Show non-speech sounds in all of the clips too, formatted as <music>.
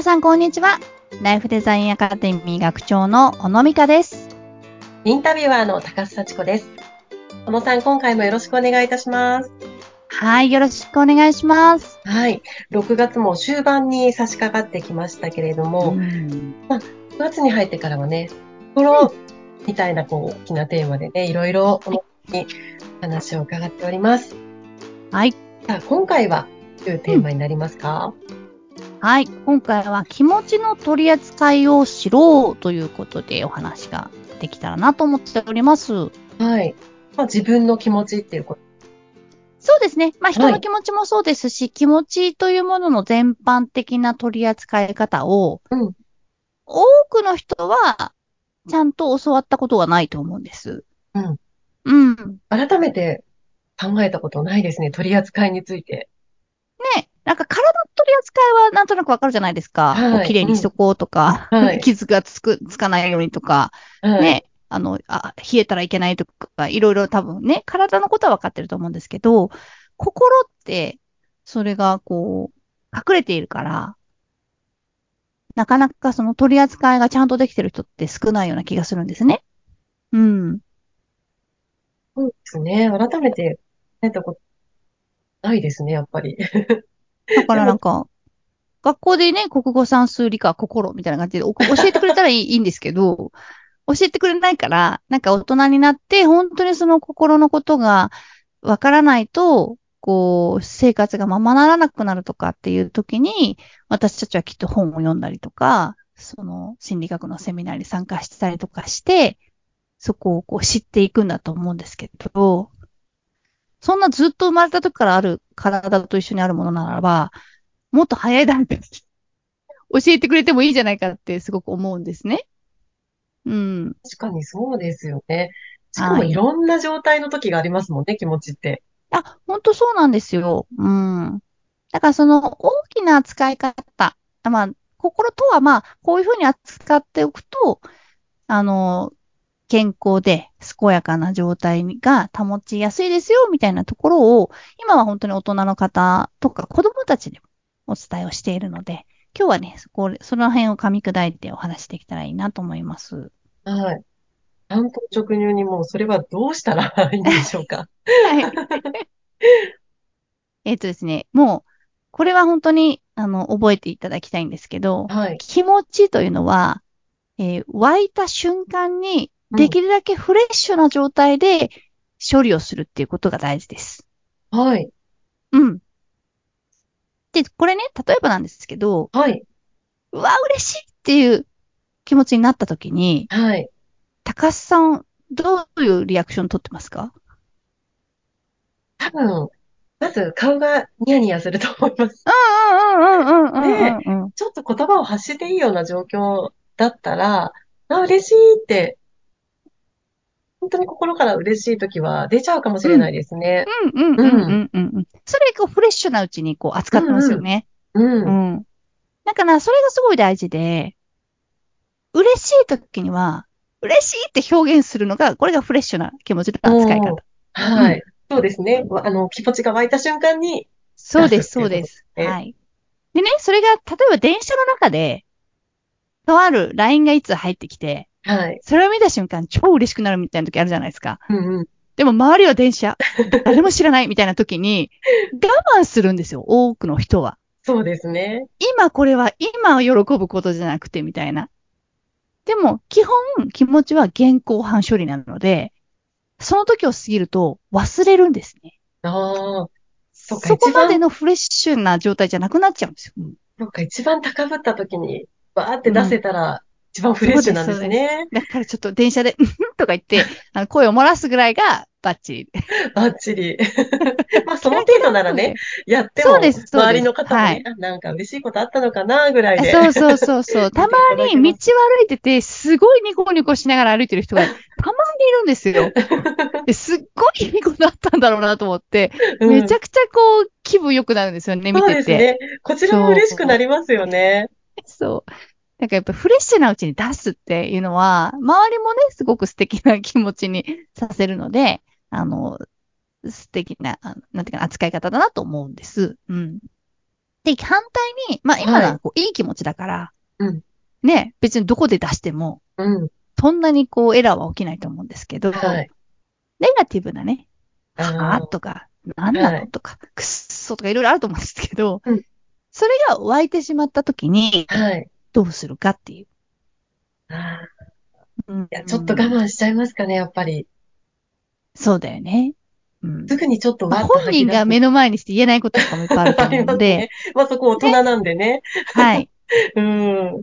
皆さんこんにちは。ライフデザインアカデミー学長の小野美香です。インタビュアーの高須幸子です。小野さん、今回もよろしくお願いいたします。はい、よろしくお願いします。はい。6月も終盤に差し掛かってきましたけれども、ん9月に入ってからはね、心みたいなこう大きなテーマでね、いろいろに話を伺っております。はい。さあ、今回はどういうテーマになりますか、はい。今回は気持ちの取り扱いを知ろうということでお話ができたらなと思っております。はい。まあ、自分の気持ちっていうこと。そうですね。まあ人はいの気持ちもそうですし、気持ちというものの全般的な取り扱い方を、うん多くの人はちゃんと教わったことがないと思うんです。うん。うん。改めて考えたことないですね。取り扱いについて。ね、なんか扱いはなんとなくわかるじゃないですか。はい綺麗にしとこうとか、うんはい <laughs> 傷がつく、つかないようにとか、はい。ね、あの、あ、冷えたらいけないとか、いろいろ多分ね、体のことは分かってると思うんですけど、心って、それがこう、隠れているから、なかなかその取り扱いがちゃんとできてる人って少ないような気がするんですね。うん。そうですね。改めて考えたことないですね、やっぱり。<laughs> だからなんか、学校でね、国語算数理科心みたいな感じでお <laughs> 教えてくれたらいいいいんですけど、教えてくれないから、なんか大人になって、本当にその心のことがわからないと、こう、生活がままならなくなるとかっていう時に、私たちはきっと本を読んだりとか、その心理学のセミナーに参加したりとかして、そこをこう知っていくんだと思うんですけど、そんなずっと生まれた時からある体と一緒にあるものならば、もっと早い段階で教えてくれてもいいじゃないかってすごく思うんですね。うん。確かにそうですよね。しかもはいいろんな状態の時がありますもんね、気持ちって。あ、本当そうなんですよ。うん。だからその大きな扱い方。まあ、心とはまあ、こういうふうに扱っておくと、あの、健康で健やかな状態が保ちやすいですよ、みたいなところを、今は本当に大人の方とか子供たちでもお伝えをしているので、今日はね、そこ、その辺を噛み砕いてお話しできたらいいなと思います。はい。単刀直入にもうそれはどうしたらいいんでしょうか？はい。<laughs> えっとですね、もう、これは本当に、あの、覚えていただきたいんですけど、はい。気持ちというのは、えー湧いた瞬間に、うんできるだけフレッシュな状態で処理をするっていうことが大事です。はい。うん。で、これね、例えばなんですけど、はい。うわ、嬉しいっていう気持ちになった時に、はい。高須さん、どういうリアクション取ってますか？多分、まず顔がニヤニヤすると思います。うんうんうんうんうんうんうん。ちょっと言葉を発していいような状況だったら、あ、嬉しいって、本当に心から嬉しい時は出ちゃうかもしれないですね。うんうんうんうんうんうん。それこうフレッシュなうちにこう扱ってますよね。う。うんん。だからそれがすごい大事で、嬉しい時には、嬉しいって表現するのが、これがフレッシュな気持ちの扱い方。はい。そうですね。わあの、気持ちが湧いた瞬間に、そうです、そうです。ねはい。でね、それが、例えば電車の中で、とある LINE がいつ入ってきて、はい。それを見た瞬間超嬉しくなるみたいな時あるじゃないですか。うんうん。でも周りは電車、<laughs> 誰も知らないみたいな時に、我慢するんですよ、多くの人は。そうですね。今これは今喜ぶことじゃなくてみたいな。でも、基本気持ちは現行犯処理なので、その時を過ぎると忘れるんですね。ああ、そこまでのフレッシュな状態じゃなくなっちゃうんですよ。うんなんか一番高ぶった時に、バーって出せたら、一番フレッシュなんですね。だからちょっと電車で、とか言って、あの声を漏らすぐらいがバッチリ。バッチリ。<laughs> まあ、その程度ならね、やっても、周りの方もはいなんか嬉しいことあったのかな、ぐらいで。そうそうそうそう。たまに道見ていただ歩いてて、すごいニコニコしながら歩いてる人がたまにいるんですよ。<laughs> ですっごいいいことあったんだろうなと思って、うんめちゃくちゃこう、気分良くなるんですよね、見そうてて。ですね。こちらも嬉しくなりますよね。そう。なんかやっぱフレッシュなうちに出すっていうのは、周りもね、すごく素敵な気持ちにさせるので、あの、素敵な、なんていうかな、扱い方だなと思うんです。うん。で、反対に、まあ今はいはこういい気持ちだから、うんね、別にどこで出しても、うん。そんなにこうエラーは起きないと思うんですけど、はい。ネガティブなね、はぁとか、なんなはいのとか、くっそとかいろいろあると思うんですけど、うんそれが湧いてしまった時に、はい。どうするかっていう。あーうんいや、ちょっと我慢しちゃいますかね、やっぱり。そうだよね。うんすぐにちょっとまあわっと本人が目のの前にして言えないこととかもいっぱいあると思うので、<laughs> ね。まあそこ大人なんでね。はい。<laughs> うん。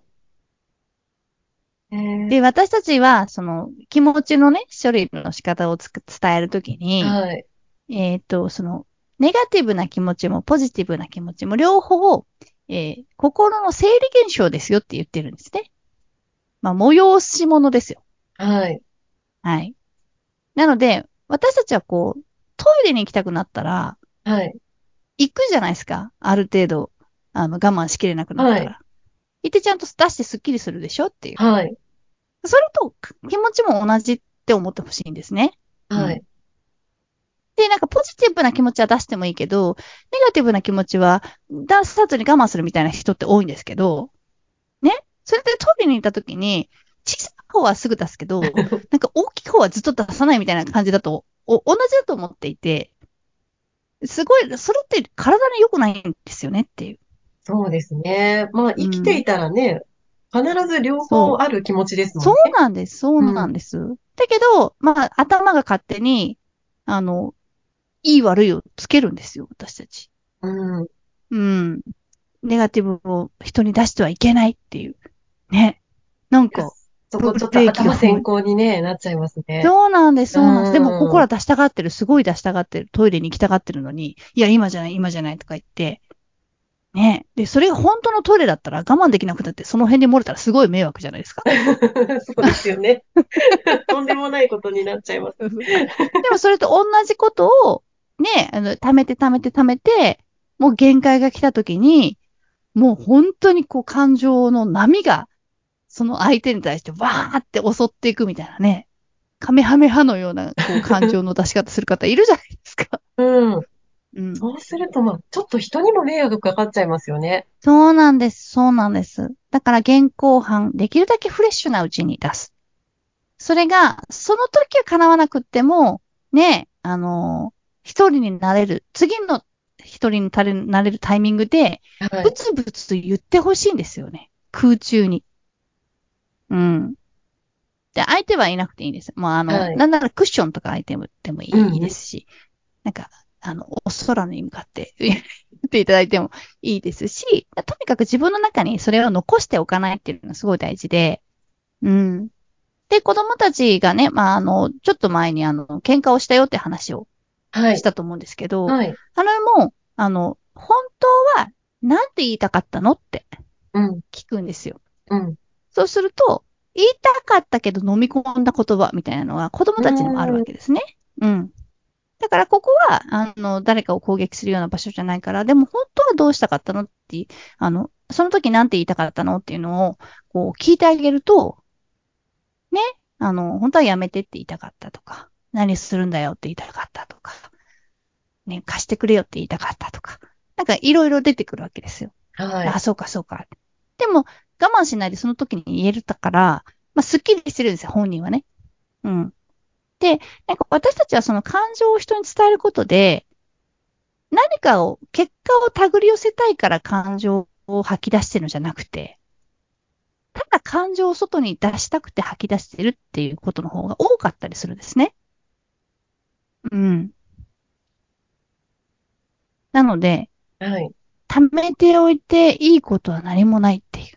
えーで、私たちは、その、気持ちのね、処理の仕方をつく伝えるときに、はい。えっ、と、その、ネガティブな気持ちもポジティブな気持ちも両方、えー心の生理現象ですよって言ってるんですね。まあ、催し物ですよ。はい。はい。なので、私たちはこう、トイレに行きたくなったら、はい。行くじゃないですか。ある程度、あの、我慢しきれなくなったら。は行ってちゃんと出してスッキリするでしょっていう。はい。それと気持ちも同じって思ってほしいんですね。はい。で、なんかポジティブな気持ちは出してもいいけど、ネガティブな気持ちは出さずに我慢するみたいな人って多いんですけど、ね？それでトイレに行った時に、小さい方はすぐ出すけど、<laughs> なんか大きい方はずっと出さないみたいな感じだと、お同じだと思っていて、すごい、それって体に良くないんですよねっていう。そうですね。まあ、生きていたらね、必ず両方ある気持ちですもんそうね。なんです、そうなんです。だけど、まあ、頭が勝手に、あの、いい悪いをつけるんですよ、私たち。うん。うん。ネガティブを人に出してはいけないっていう。ね。なんか、そこちょっと頭先行にね、なっちゃいますね。そうなんです、そうなんです。でうんも、ここら出したがってる、すごい出したがってる、トイレに行きたがってるのに、いや、今じゃない、今じゃないとか言って、ね。で、それが本当のトイレだったら我慢できなくなって、その辺で漏れたらすごい迷惑じゃないですか。<laughs> そうですよね。とんでもないことになっちゃいます。<laughs> でもそれと同じことを、ね、あの、貯めて貯めて貯めて、もう限界が来た時に、もう本当にこう感情の波が、その相手に対してわーって襲っていくみたいなね。カメハメハのようなこう感情の出し方する方いるじゃないですか。<laughs> うん。うん。そうすると、まあ、ちょっと人にも迷惑かかっちゃいますよね。そうなんです。そうなんです。だから現行犯、できるだけフレッシュなうちに出す。それが、その時は叶わなくっても、ね、あの、一人になれる、次の一人になれるなれるタイミングで、はい。ブツブツと言ってほしいんですよね。空中に。うん。で、相手はいなくていいんです。もうあの、はいなんならクッションとか相手でもいうんうんいですし、なんか、あの、お空に向かって言っていただいてもいいですし、とにかく自分の中にそれを残しておかないっていうのがすごい大事で、うん。で、子供たちがね、まあ、あの、ちょっと前にあの、喧嘩をしたよって話をはいし。たと思うんですけど、はい。あれも、あの、本当は、なんて言いたかったのってうん。聞くんですよ。うん。そうすると、言いたかったけど飲み込んだ言葉みたいなのは子供たちにもあるわけですね。うん。だからここは、あの、誰かを攻撃するような場所じゃないから、でも本当はどうしたかったのって、あの、その時なんて言いたかったのっていうのを、こう聞いてあげると、ね、あの、本当はやめてって言いたかったとか、何するんだよって言いたかったとか、ね、貸してくれよって言いたかったとか、なんかいろいろ出てくるわけですよ。はい。あ、そうか、そうか。でも、我慢しないでその時に言えるだから、まあ、すっきりしてるんですよ、本人はね。うん。で、なんか私たちはその感情を人に伝えることで、何かを、結果を手繰り寄せたいから感情を吐き出してるんじゃなくて、ただ感情を外に出したくて吐き出してるっていうことの方が多かったりするんですね。うん。なので、はい。貯めておいていいことは何もないっていう。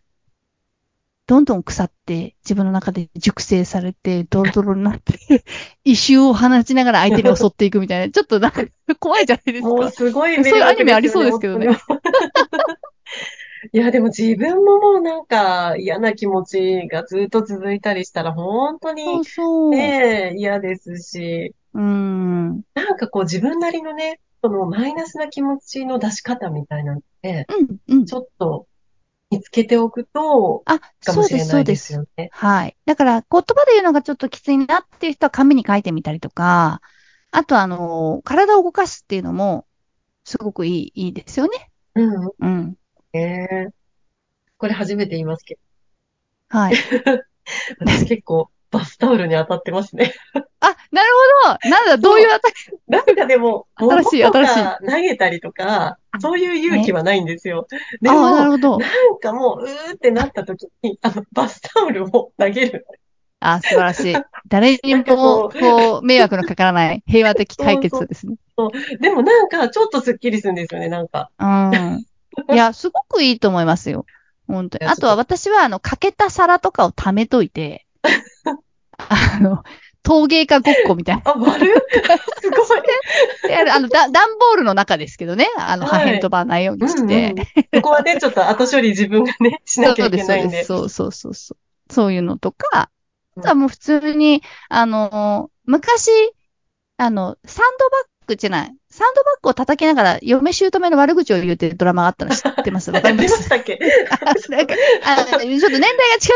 どんどん腐って、自分の中で熟成されて、ドロドロになって、<laughs> 異臭を放ちながら相手に襲っていくみたいな、ちょっとなんか怖いじゃないですもうか。すごいそういうアニメありそうですけどね <laughs> いや、でも自分ももうなんか嫌な気持ちがずっと続いたりしたら本当そうにそう。ね、嫌ですし。うん、なんかこう自分なりのね、そのマイナスな気持ちの出し方みたいなのって、うん。ちょっと見つけておくと、あ、かそうです、もしれないでそうですすよ。ね。はい。だから、言葉で言うのがちょっときついなっていう人は紙に書いてみたりとか、あとあの、体を動かすっていうのも、すごくいい、いいですよね。うん。うん。ええこれ初めて言いますけはい。ど、<laughs> 私結構バスタオルに当たってますね。あ、なるほど。なんだ、どういうアタックなんかでも、新しい新しいか投げたりとか、そういう勇気はないんですよ。でああ、なも、るほど。なんかもう、うーってなった時に、あの、バスタオルを投げる。あ、素晴らしい。<laughs> 誰にも、うこう、迷惑のかからない平和的解決ですね。でもなんか、ちょっとスッキリするんですよね、なんか。うん。いや、すごくいいと思いますよ。本当に。あとは私は、あの、欠けた皿とかを貯めといて、<laughs> あの、陶芸家ごっこみたいな。あ、割るすごい。であの、だ段ボールの中ですけどね、あの、破はい片飛ばないようにしうんて。うん。そこはね、ちょっと後処理自分がね、<laughs> しなきゃいけないんで。うです。そうそうそうそう。そういうのとか、うんあとはもう普通に、あの、昔、あの、サンドバッグじゃない、サンドバッグを叩きながら、嫁姑の悪口を言うっていうドラマがあったの知ってます？<laughs> わかりましたっけ？<laughs> なんかあちょっと年代が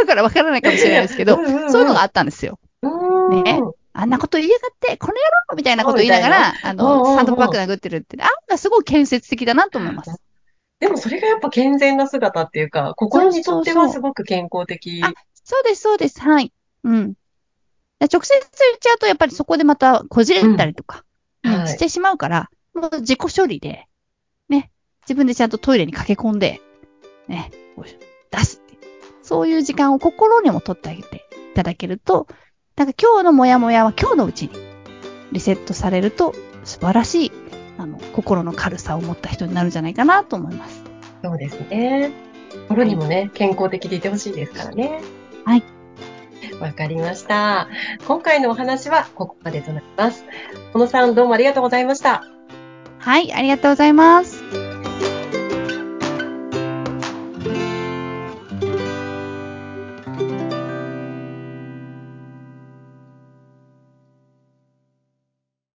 違うからわからないかもしれないですけど、うんうんうん。そういうのがあったんですよ。ね。あんなこと言いやがって、この野郎みたいなこと言いながら、あの、んサンドバッグ殴ってるって、あんがすごい建設的だなと思います。でもそれがやっぱ健全な姿っていうか、心にとってはすごく健康的。あそうです、そうです。はい。うん。で直接言っちゃうと、やっぱりそこでまたこじれたりとか、うん。うんはい。してしまうから、もう自己処理で、ね、自分でちゃんとトイレに駆け込んで、ね、出すって。そういう時間を心にも取ってあげていただけると、なんか今日のモヤモヤは今日のうちにリセットされると、素晴らしい、あの、心の軽さを持った人になるんじゃないかなと思います。そうですね。心にもね、健康的でいてほしいですからね。はい。わかりました。今回のお話はここまでとなります。小野さんどうもありがとうございました。はい、ありがとうございます。